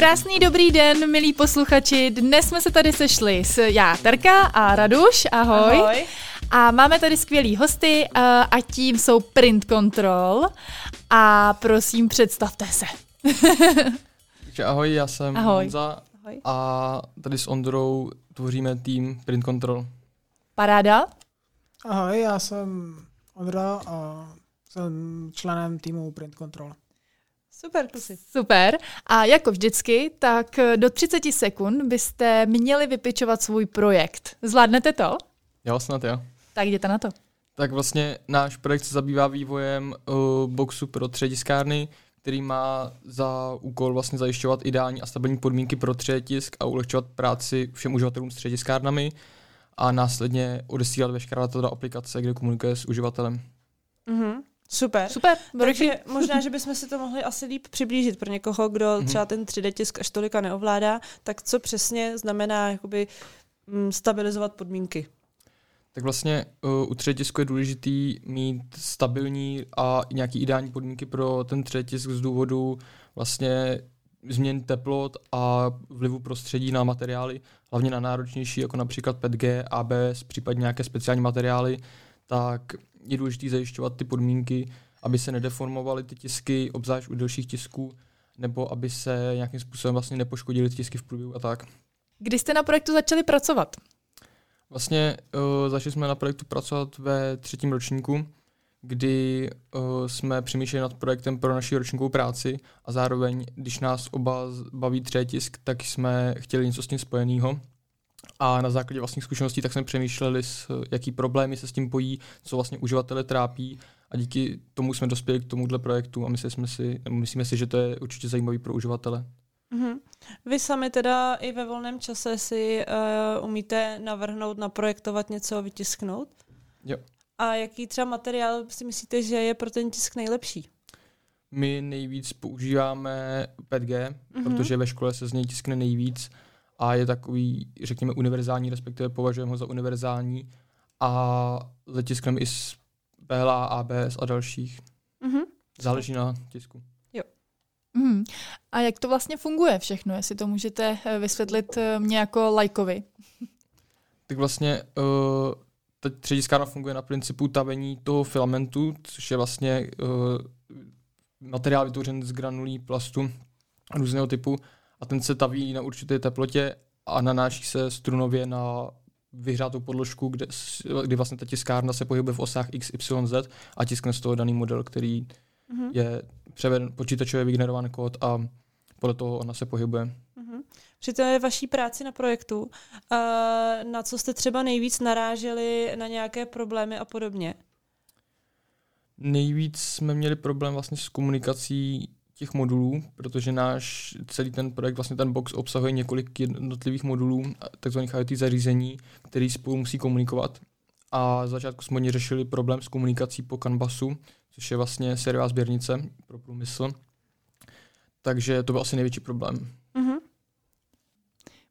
Krásný dobrý den, milí posluchači. Dnes jsme se tady sešli s já, Terka a Raduš. Ahoj. Ahoj. A máme tady skvělý hosty uh, a tím jsou Print Control. A prosím, představte se. Takže ahoj, já jsem Ahoj. Honza Ahoj. a tady s Ondrou tvoříme tým Print Control. Paráda. Ahoj, já jsem Ondra a jsem členem týmu Print Control. Super, kusy. Super. A jako vždycky, tak eh, do 30 sekund byste měli vypičovat svůj projekt. Zvládnete to? Jo, snad jo. Tak jděte na to. Tak vlastně náš projekt se zabývá vývojem uh, boxu pro třetiskárny, který má za úkol vlastně zajišťovat ideální a stabilní podmínky pro třetisk a ulehčovat práci všem uživatelům s třetiskárnami a následně odesílat veškerá data do aplikace, kde komunikuje s uživatelem. Mhm. Super. Super. Takže možná, že bychom si to mohli asi líp přiblížit pro někoho, kdo Mhm. třeba ten 3D tisk až tolika neovládá, tak co přesně znamená jakoby mm, stabilizovat podmínky. Tak vlastně uh, u třetisku je důležitý mít stabilní a nějaký ideální podmínky pro ten třetisk z důvodu vlastně změn teplot a vlivu prostředí na materiály, hlavně na náročnější, jako například 5G, ABS, případně nějaké speciální materiály, tak je důležité zajišťovat ty podmínky, aby se nedeformovaly ty tisky, obzvlášť u delších tisků, nebo aby se nějakým způsobem vlastně nepoškodily ty tisky v průběhu a tak. Kdy jste na projektu začali pracovat? Vlastně uh, začali jsme na projektu pracovat ve třetím ročníku, kdy uh, jsme přemýšleli nad projektem pro naši ročníkovou práci a zároveň, když nás oba baví třetisk, tak jsme chtěli něco s tím spojeného. A na základě vlastních zkušeností tak jsme přemýšleli, s, jaký problémy se s tím pojí, co vlastně uživatele trápí a díky tomu jsme dospěli k tomuhle projektu a mysleli jsme si, myslíme si, že to je určitě zajímavý pro uživatele. Mhm. Vy sami teda i ve volném čase si uh, umíte navrhnout, naprojektovat něco, vytisknout? Jo. A jaký třeba materiál si myslíte, že je pro ten tisk nejlepší? My nejvíc používáme 5G, Mhm. protože ve škole se z něj tiskne nejvíc a je takový, řekněme, univerzální, respektive považujeme ho za univerzální a letiskneme i z PLA, ABS a dalších. Mhm. Záleží na tisku. Hmm. A jak to vlastně funguje všechno, jestli to můžete eh, vysvětlit eh, mě jako lajkovi? Tak vlastně uh, ta třetiskárna funguje na principu tavení toho filamentu, což je vlastně uh, materiál vytvořen z granulí plastu různého typu a ten se taví na určité teplotě a nanáší se strunově na vyhřátou podložku, kde, kdy vlastně ta tiskárna se pohybuje v osách X, Y, Z a tiskne z toho daný model, který Mhm. je převeden počítačově vygenerovaný kód a podle toho ona se pohybuje. Mhm. Při té vaší práci na projektu, uh, na co jste třeba nejvíc naráželi na nějaké problémy a podobně? Nejvíc jsme měli problém vlastně s komunikací těch modulů, protože náš celý ten projekt, vlastně ten box obsahuje několik jednotlivých modulů, takzvaných IoT zařízení, který spolu musí komunikovat. A začátku jsme oni řešili problém s komunikací po Canvasu, což je vlastně sériová sběrnice pro průmysl. Takže to byl asi největší problém. Mhm.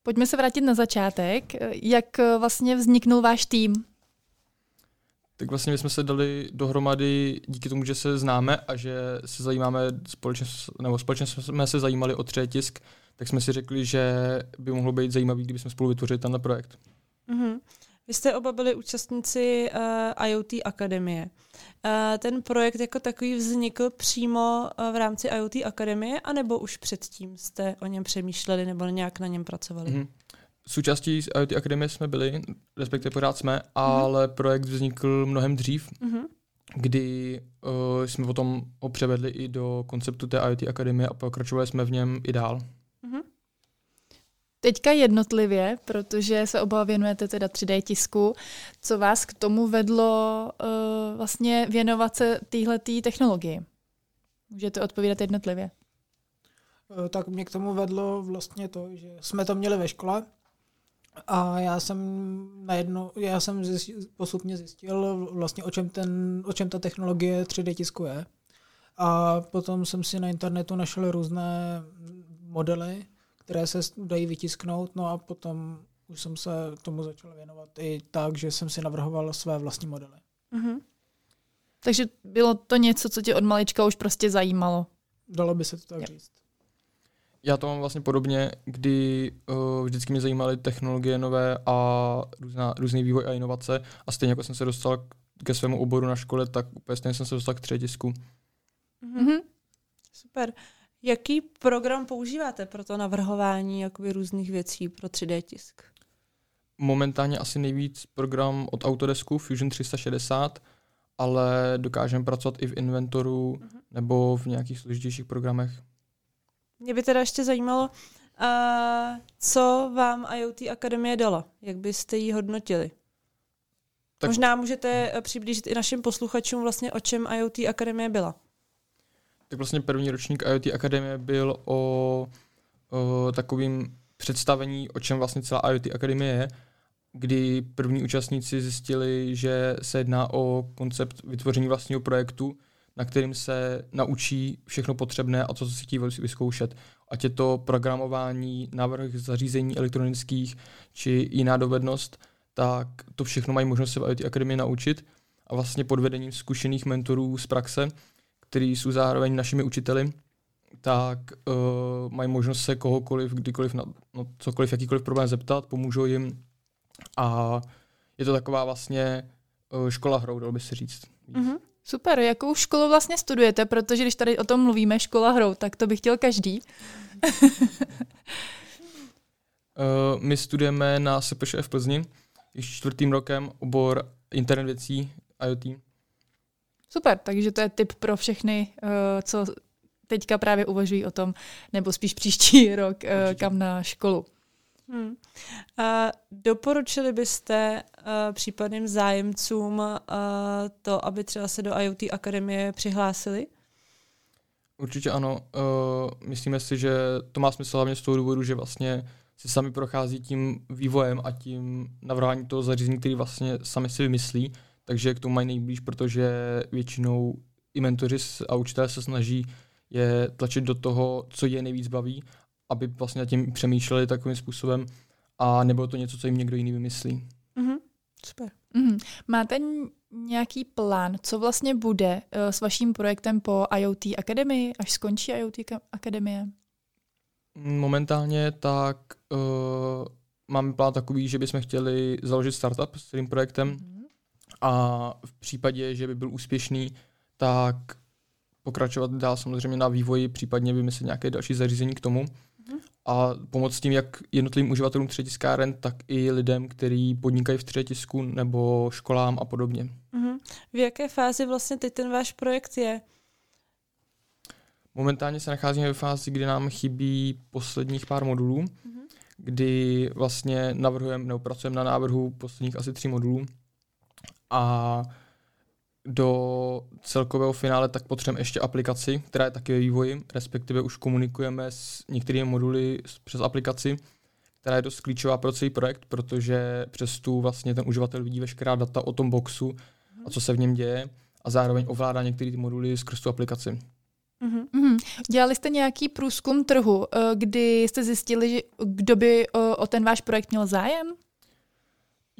Pojďme se vrátit na začátek. Jak eh, vlastně vzniknul váš tým? Tak vlastně my jsme se dali dohromady díky tomu, že se známe a že se zajímáme společně, nebo společně jsme se zajímali o třetisk, tak jsme si řekli, že by mohlo být zajímavý, kdybychom spolu vytvořili tenhle projekt. Mhm. Vy jste oba byli účastníci uh, IoT Akademie. Uh, ten projekt jako takový vznikl přímo uh, v rámci IoT Akademie, anebo už předtím jste o něm přemýšleli nebo nějak na něm pracovali? Mhm. Součástí IoT Akademie jsme byli, respektive pořád jsme, ale projekt vznikl mnohem dřív, Mhm. kdy uh, jsme potom ho převedli i do konceptu té IoT Akademie a pokračovali jsme v něm i dál. Mhm. Teďka jednotlivě, protože se oba věnujete teda 3D tisku, co vás k tomu vedlo uh, vlastně věnovat se téhletý technologii? Můžete odpovídat jednotlivě. Eh, Tak mě k tomu vedlo vlastně to, že jsme to měli ve škole a já jsem najednou, já jsem zjistil, postupně zjistil vlastně o čem, ten, o čem ta technologie 3D tisku je. A potom jsem si na internetu našel různé modely, které se dají vytisknout, no a potom už jsem se tomu začal věnovat i tak, že jsem si navrhoval své vlastní modely. Mhm. Takže bylo to něco, co tě od malička už prostě zajímalo. Dalo by se to tak Jo. říct. Já to mám vlastně podobně, kdy uh, vždycky mě zajímaly technologie nové a různá, různý vývoj a inovace a stejně jako jsem se dostal ke svému oboru na škole, tak úplně stejně jsem se dostal k třetisku. Mm-hmm. Super. Jaký program používáte pro to navrhování jakoby různých věcí pro 3D tisk? Momentálně asi nejvíc program od Autodesku Fusion 360, ale dokážeme pracovat i v Inventoru uh-huh. nebo v nějakých složitějších programech. Mě by teda ještě zajímalo, uh, co vám IoT Akademie dala? Jak byste ji hodnotili? Tak... Možná můžete eh, přiblížit i našim posluchačům vlastně, o čem IoT Akademie byla. Tak vlastně první ročník IoT Akademie byl o, o takovým představení, o čem vlastně celá IoT Akademie je, kdy první účastníci zjistili, že se jedná o koncept vytvoření vlastního projektu, na kterým se naučí všechno potřebné a co si chtějí vyzkoušet. Ať je to programování, návrh zařízení elektronických či jiná dovednost, tak to všechno mají možnost se v IT Akademii naučit a vlastně pod vedením zkušených mentorů z praxe, kteří jsou zároveň našimi učiteli, tak uh, mají možnost se kohokoliv, kdykoliv, na no, cokoliv, jakýkoliv problém zeptat, pomůžou jim a je to taková vlastně uh, škola hrou, dalo by se říct. Mm-hmm. Super, jakou školu vlastně studujete, protože když tady o tom mluvíme, škola hrou, tak to by chtěl každý. uh, my studujeme na SPŠ v Plzni, již čtvrtým rokem obor internet věcí IoT. Super, takže to je tip pro všechny, uh, co teďka právě uvažují o tom, nebo spíš příští rok, uh, kam na školu. Hmm. A doporučili byste uh, případným zájemcům uh, to, aby třeba se do IoT Akademie přihlásili? Určitě ano. Uh, myslíme si, že to má smysl hlavně z toho důvodu, že vlastně si sami prochází tím vývojem a tím navrhováním toho zařízení, který vlastně sami si vymyslí, takže k tomu mají nejblíž, protože většinou i mentoři a učitelé se snaží je tlačit do toho, co je nejvíc baví aby vlastně tím přemýšleli takovým způsobem a nebo to něco, co jim někdo jiný vymyslí. Mm-hmm. Super. Mm-hmm. Máte nějaký plán, co vlastně bude uh, s vaším projektem po IoT Akademii, až skončí IoT Akademie? Momentálně tak uh, máme plán takový, že bychom chtěli založit startup s tím projektem mm-hmm. a v případě, že by byl úspěšný, tak pokračovat dál samozřejmě na vývoji, případně vymyslet nějaké další zařízení k tomu a pomoct tím jak jednotlivým uživatelům třetiskáren, tak i lidem, kteří podnikají v třetisku nebo školám a podobně. Mm-hmm. V jaké fázi vlastně teď ten váš projekt je? Momentálně se nacházíme ve fázi, kdy nám chybí posledních pár modulů, mm-hmm. kdy vlastně navrhujeme nebo pracujeme na návrhu posledních asi tří modulů a do celkového finále tak potřebujeme ještě aplikaci, která je taky ve vývoji, respektive už komunikujeme s některými moduly přes aplikaci, která je dost klíčová pro celý projekt, protože přes tu vlastně ten uživatel vidí veškerá data o tom boxu a co se v něm děje a zároveň ovládá některé ty moduly skrz tu aplikaci. Mm-hmm. Dělali jste nějaký průzkum trhu, eh, kdy jste zjistili, že kdo by o ten váš projekt měl zájem?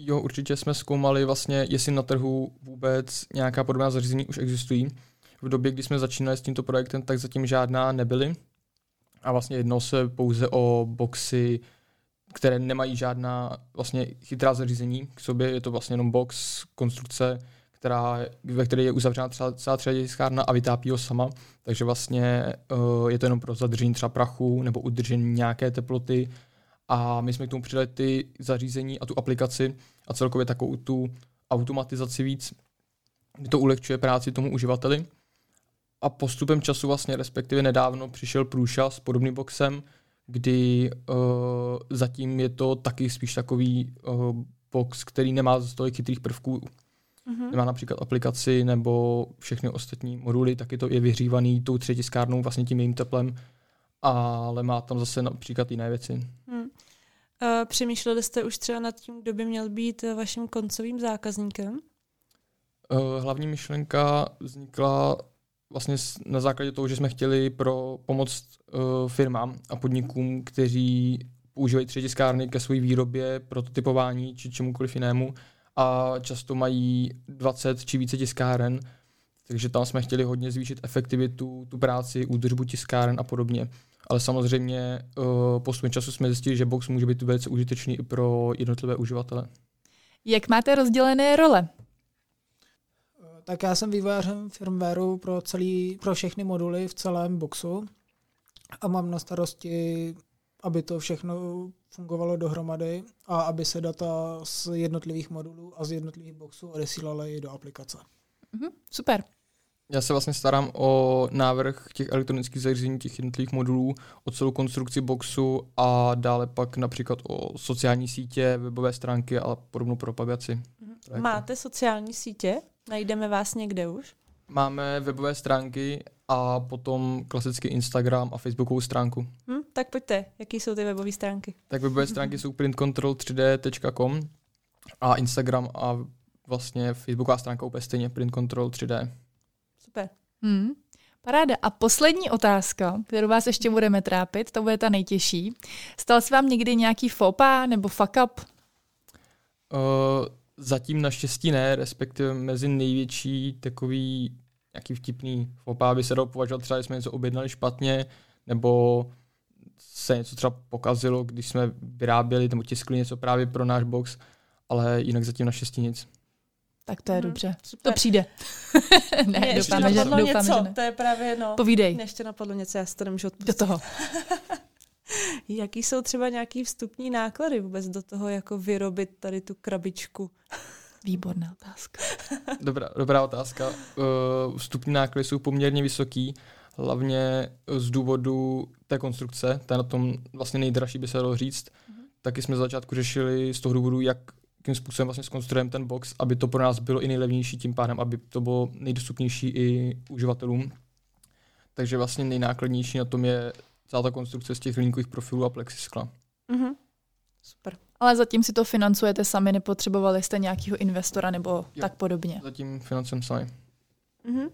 Jo, určitě jsme zkoumali vlastně, jestli na trhu vůbec nějaká podobná zařízení už existují. V době, kdy jsme začínali s tímto projektem, tak zatím žádná nebyly. A vlastně jednou se pouze o boxy, které nemají žádná vlastně chytrá zařízení k sobě. Je to vlastně jenom box, konstrukce, která, ve které je uzavřena celá třeba a vytápí ho sama. Takže vlastně uh, je to jenom pro zadržení třeba prachu nebo udržení nějaké teploty a my jsme k tomu přidali ty zařízení a tu aplikaci a celkově takovou tu automatizaci víc, kdy to ulehčuje práci tomu uživateli. A postupem času vlastně, respektive nedávno, přišel Průša s podobným boxem, kdy uh, zatím je to taky spíš takový uh, box, který nemá tolik chytrých prvků. Mm-hmm. Nemá například aplikaci nebo všechny ostatní moduly, taky to je vyhřívaný tou třetiskárnou, vlastně tím jejím teplem, ale má tam zase například jiné věci. Uh, přemýšleli jste už třeba nad tím, kdo by měl být eh, vaším koncovým zákazníkem? Uh, hlavní myšlenka vznikla vlastně na základě toho, že jsme chtěli pro pomoc uh, firmám a podnikům, kteří používají třetí skárny ke své výrobě, prototypování či čemukoliv jinému a často mají 20 či více tiskáren, takže tam jsme chtěli hodně zvýšit efektivitu, tu práci, údržbu tiskáren a podobně ale samozřejmě uh, postupem času jsme zjistili, že box může být velice užitečný i pro jednotlivé uživatele. Jak máte rozdělené role? Tak já jsem vývojářem firmwareu pro, celý, pro všechny moduly v celém boxu a mám na starosti, aby to všechno fungovalo dohromady a aby se data z jednotlivých modulů a z jednotlivých boxů odesílaly do aplikace. Mhm, super. Já se vlastně starám o návrh těch elektronických zařízení, těch jednotlivých modulů, o celou konstrukci boxu a dále pak například o sociální sítě, webové stránky a podobnou propagaci. Mhm. Máte sociální sítě? Najdeme vás někde už? Máme webové stránky a potom klasicky Instagram a Facebookovou stránku. Hm, tak pojďte, jaký jsou ty webové stránky? Tak webové stránky jsou printcontrol3d.com a Instagram a vlastně Facebooková stránka úplně stejně printcontrol3d. Super. Hmm. Paráda. A poslední otázka, kterou vás ještě budeme trápit, to bude ta nejtěžší. Stal se vám někdy nějaký fopa nebo fuck up? Uh, zatím naštěstí ne, respektive mezi největší takový nějaký vtipný fopa by se dalo považovat třeba, že jsme něco objednali špatně, nebo se něco třeba pokazilo, když jsme vyráběli nebo tiskli něco právě pro náš box, ale jinak zatím naštěstí nic. Tak to je hmm, dobře. Super. To přijde. ne, Mě doufám, že, doufám, něco, že ne. To je právě, no. Povídej. Mě ještě napadlo něco, já si to nemůžu odpustit. Do toho. Jaký jsou třeba nějaký vstupní náklady vůbec do toho, jako vyrobit tady tu krabičku? Výborná otázka. Dobrá, dobrá otázka. Uh, vstupní náklady jsou poměrně vysoký, hlavně z důvodu té konstrukce, to je na tom vlastně nejdražší, by se dalo říct. Mm-hmm. Taky jsme za začátku řešili z toho důvodu, jak jakým způsobem vlastně skonstruujeme ten box, aby to pro nás bylo i nejlevnější, tím pádem, aby to bylo nejdostupnější i uživatelům. Takže vlastně nejnákladnější na tom je celá ta konstrukce z těch hliníkových profilů a plexiskla. Mm-hmm. Super. Ale zatím si to financujete sami, nepotřebovali jste nějakého investora nebo jo, tak podobně? Zatím financujeme sami. Mm-hmm.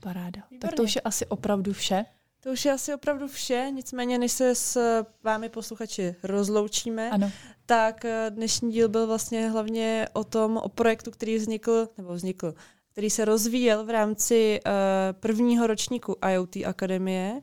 Paráda. Výborně. Tak to už je asi opravdu vše. To už je asi opravdu vše, nicméně než se s vámi posluchači rozloučíme, ano. Tak eh, dnešní díl byl vlastně hlavně o tom, o projektu, který vznikl, nebo vznikl, který se rozvíjel v rámci uh, prvního ročníku IoT Akademie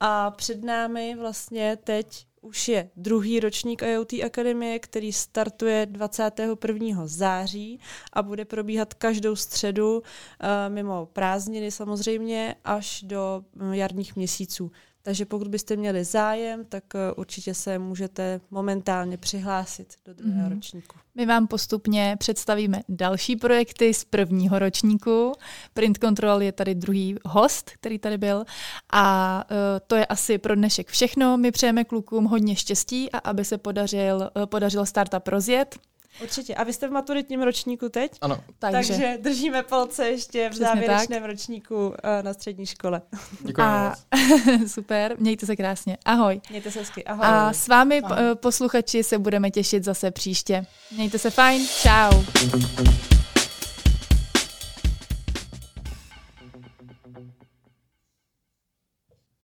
a před námi vlastně teď už je druhý ročník IoT Akademie, který startuje 21. září a bude probíhat každou středu, eh, mimo prázdniny samozřejmě, až do jarních měsíců. Takže pokud byste měli zájem, tak eh, určitě se můžete momentálně přihlásit do druhého mm-hmm. ročníku. My vám postupně představíme další projekty z prvního ročníku. Print Control je tady druhý host, který tady byl. A uh, to je asi pro dnešek všechno. My přejeme klukům hodně štěstí a aby se podařil, uh, podařil startup rozjet. Určitě. A vy jste v maturitním ročníku teď? Ano. Takže, Takže držíme palce ještě v Přesně závěrečném tak. ročníku uh, na střední škole. Děkuji A, super, mějte se krásně. Ahoj. Mějte se hezky. Ahoj. A s vámi Ahoj. posluchači se budeme těšit zase příště. Mějte se fajn. Ciao.